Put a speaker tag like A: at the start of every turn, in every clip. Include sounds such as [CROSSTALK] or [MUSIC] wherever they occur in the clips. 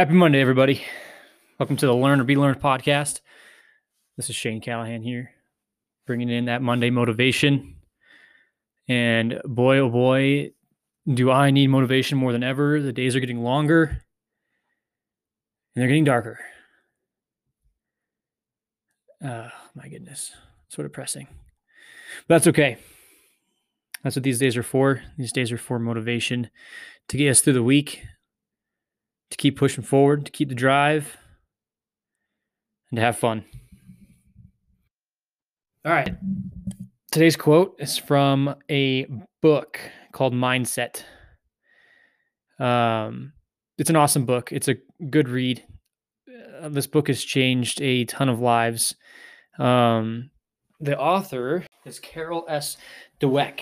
A: Happy Monday, everybody. Welcome to the Learn or Be Learned podcast. This is Shane Callahan here, bringing in that Monday motivation. And boy, oh boy, do I need motivation more than ever. The days are getting longer and they're getting darker. Oh, my goodness. So depressing. But that's okay. That's what these days are for. These days are for motivation to get us through the week, to keep pushing forward, to keep the drive, and to have fun. All right. Today's quote is from a book called Mindset. Um, it's an awesome book. It's a good read. Uh, this book has changed a ton of lives. Um, the author is Carol S. Dweck.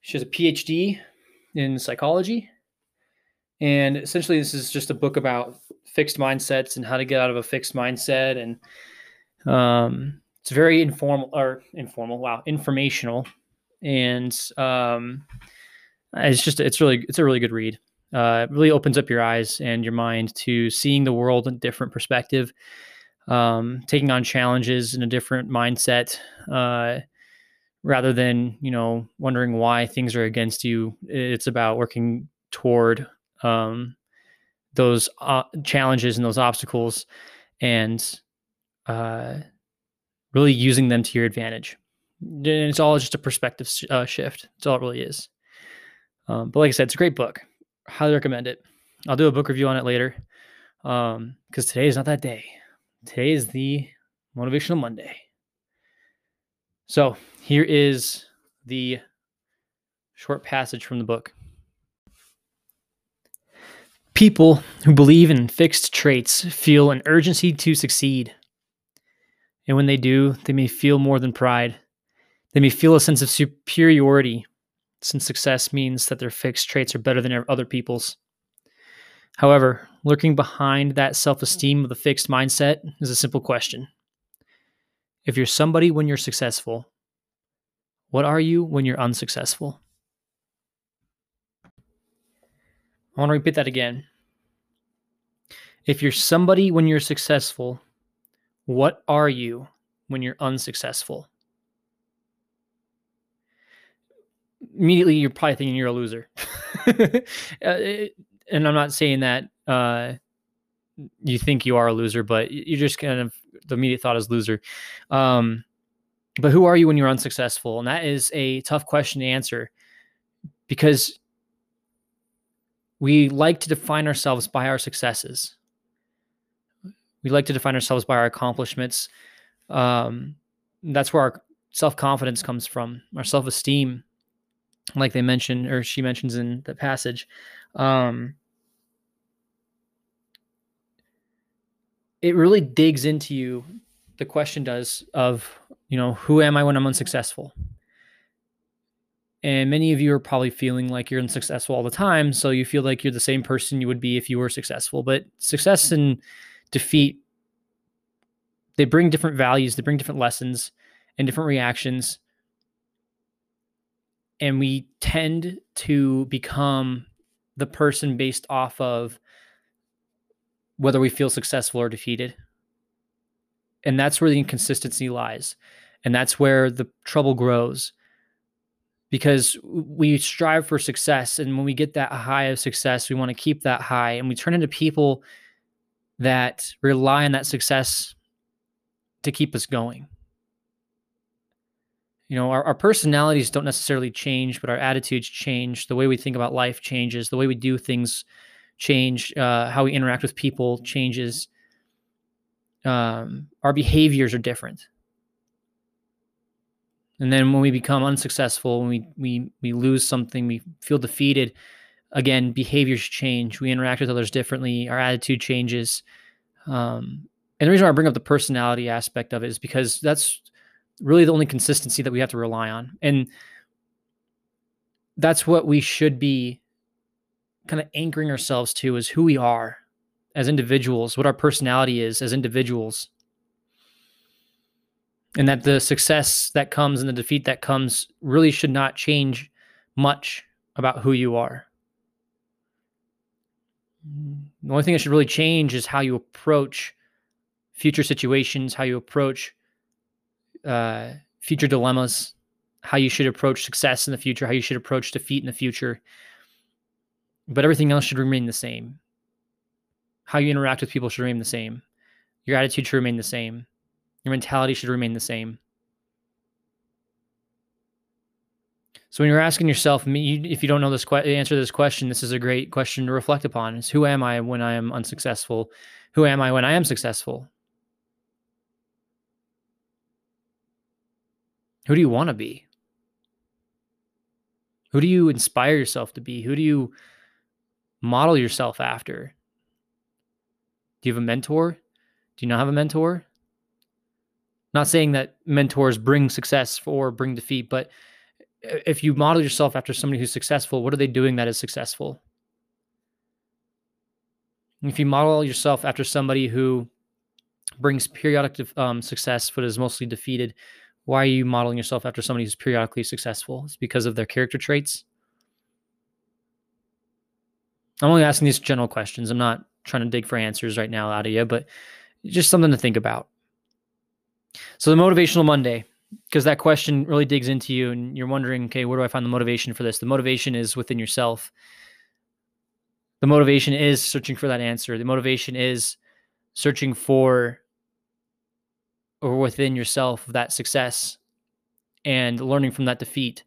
A: She has a PhD in psychology and essentially, this is just a book about fixed mindsets and how to get out of a fixed mindset. And um, it's very informal or informal, wow, informational. And um, it's just, it's really, it's a really good read. Uh, it really opens up your eyes and your mind to seeing the world in a different perspective, um, taking on challenges in a different mindset. Uh, rather than you know wondering why things are against you it's about working toward um, those uh, challenges and those obstacles and uh, really using them to your advantage. And it's all just a perspective uh, shift. That's all it really is. Um, but like I said, it's a great book. Highly recommend it. I'll do a book review on it later Um because um, today is not that day. Today is the Motivational Monday. So here is the short passage from the book. People who believe in fixed traits feel an urgency to succeed. And when they do, they may feel more than pride. They may feel a sense of superiority, since success means that their fixed traits are better than other people's. However, lurking behind that self esteem of the fixed mindset is a simple question. If you're somebody when you're successful, what are you when you're unsuccessful? I want to repeat that again. If you're somebody when you're successful, what are you when you're unsuccessful? Immediately, you're probably thinking you're a loser. [LAUGHS] Uh, and I'm not saying that uh, you think you are a loser, but you're just kind of the immediate thought is loser. Um, but who are you when you're unsuccessful? And that is a tough question to answer because we like to define ourselves by our successes. We like to define ourselves by our accomplishments. Um, that's where our self confidence comes from, our self esteem, like they mentioned, or she mentions in the passage. Um, it really digs into you, the question does, of, you know, who am I when I'm unsuccessful? And many of you are probably feeling like you're unsuccessful all the time. So you feel like you're the same person you would be if you were successful. But success and defeat, they bring different values, they bring different lessons and different reactions. And we tend to become the person based off of whether we feel successful or defeated. And that's where the inconsistency lies. And that's where the trouble grows because we strive for success. And when we get that high of success, we want to keep that high. And we turn into people that rely on that success to keep us going. You know, our, our personalities don't necessarily change, but our attitudes change. The way we think about life changes. The way we do things change. Uh, how we interact with people changes. Um, our behaviors are different. And then when we become unsuccessful, when we we we lose something, we feel defeated. Again, behaviors change. We interact with others differently. Our attitude changes. Um, and the reason why I bring up the personality aspect of it is because that's really the only consistency that we have to rely on. And that's what we should be kind of anchoring ourselves to is who we are as individuals, what our personality is as individuals and that the success that comes and the defeat that comes really should not change much about who you are. The only thing that should really change is how you approach future situations, how you approach uh, future dilemmas, how you should approach success in the future, how you should approach defeat in the future. But everything else should remain the same. How you interact with people should remain the same. Your attitude should remain the same. Your mentality should remain the same. So when you're asking yourself, if you don't know this answer to this question, this is a great question to reflect upon: is who am I when I am unsuccessful? Who am I when I am successful? Who do you want to be? Who do you inspire yourself to be? Who do you model yourself after? Do you have a mentor? Do you not have a mentor? Not saying that mentors bring success or bring defeat, but if you model yourself after somebody who's successful, what are they doing that is successful? If you model yourself after somebody who brings periodic um, success but is mostly defeated, why are you modeling yourself after somebody who's periodically successful? It's because of their character traits. I'm only asking these general questions. I'm not trying to dig for answers right now out of you, but just something to think about. So the motivational Monday, because that question really digs into you and you're wondering, okay, where do I find the motivation for this? The motivation is within yourself. The motivation is searching for that answer. The motivation is searching for or within yourself that success and learning from that defeat.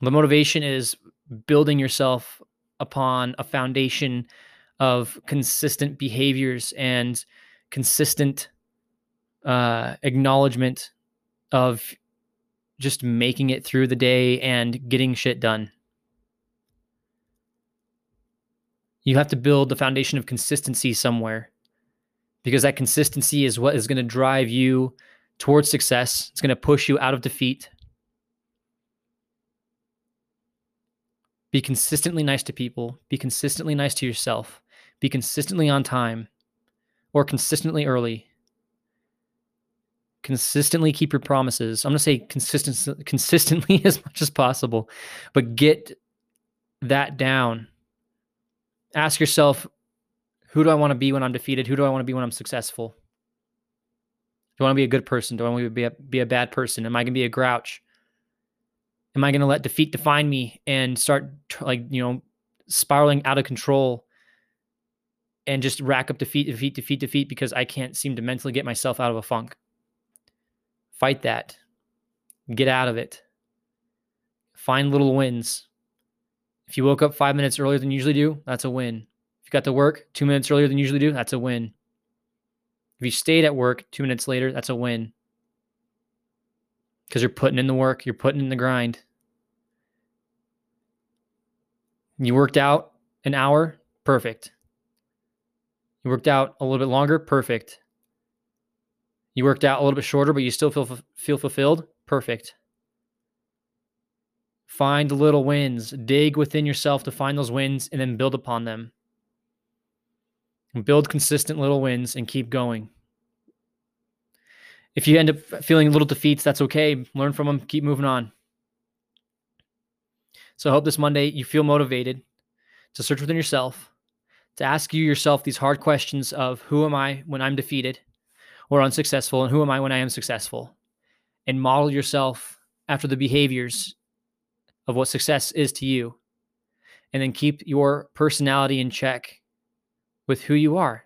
A: The motivation is building yourself upon a foundation of consistent behaviors and consistent uh, acknowledgement of just making it through the day and getting shit done. You have to build the foundation of consistency somewhere because that consistency is what is going to drive you towards success. It's going to push you out of defeat. Be consistently nice to people. Be consistently nice to yourself. Be consistently on time or consistently early. Consistently keep your promises. I'm going to say consistent, consistently [LAUGHS] as much as possible, but get that down. Ask yourself who do I want to be when I'm defeated? Who do I want to be when I'm successful? Do I want to be a good person? Do I want to be a, be a bad person? Am I going to be a grouch? Am I going to let defeat define me and start like, you know, spiraling out of control and just rack up defeat, defeat, defeat, defeat because I can't seem to mentally get myself out of a funk? Fight that. Get out of it. Find little wins. If you woke up five minutes earlier than you usually do, that's a win If you got to work two minutes earlier than you usually do, that's a win. If you stayed at work two minutes later, that's a win. Because you're putting in the work, you're putting in the grind. You worked out an hour, perfect. You worked out a little bit longer, perfect. You worked out a little bit shorter, but you still feel feel fulfilled, perfect. Find little wins, dig within yourself to find those wins, and then build upon them build consistent little wins and keep going. If you end up feeling little defeats, that's okay. Learn from them, keep moving on. So I hope this Monday you feel motivated to search within yourself, to ask you yourself these hard questions of who am I when I'm defeated or unsuccessful, and who am I when I am successful, and model yourself after the behaviors of what success is to you. And then keep your personality in check with who you are.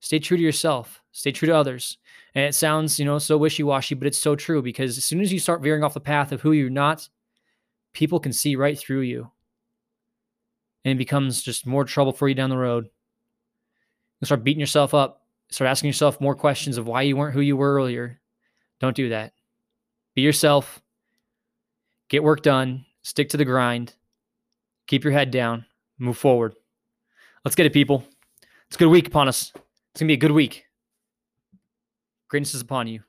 A: Stay true to yourself, stay true to others. And it sounds, you know, so wishy washy, but it's so true because as soon as you start veering off the path of who you're not, people can see right through you. And it becomes just more trouble for you down the road. You start beating yourself up, start asking yourself more questions of why you weren't who you were earlier. Don't do that. Be yourself, get work done, stick to the grind, keep your head down, move forward. Let's get it, people. It's a good week upon us. It's going to be a good week. Greatness is upon you.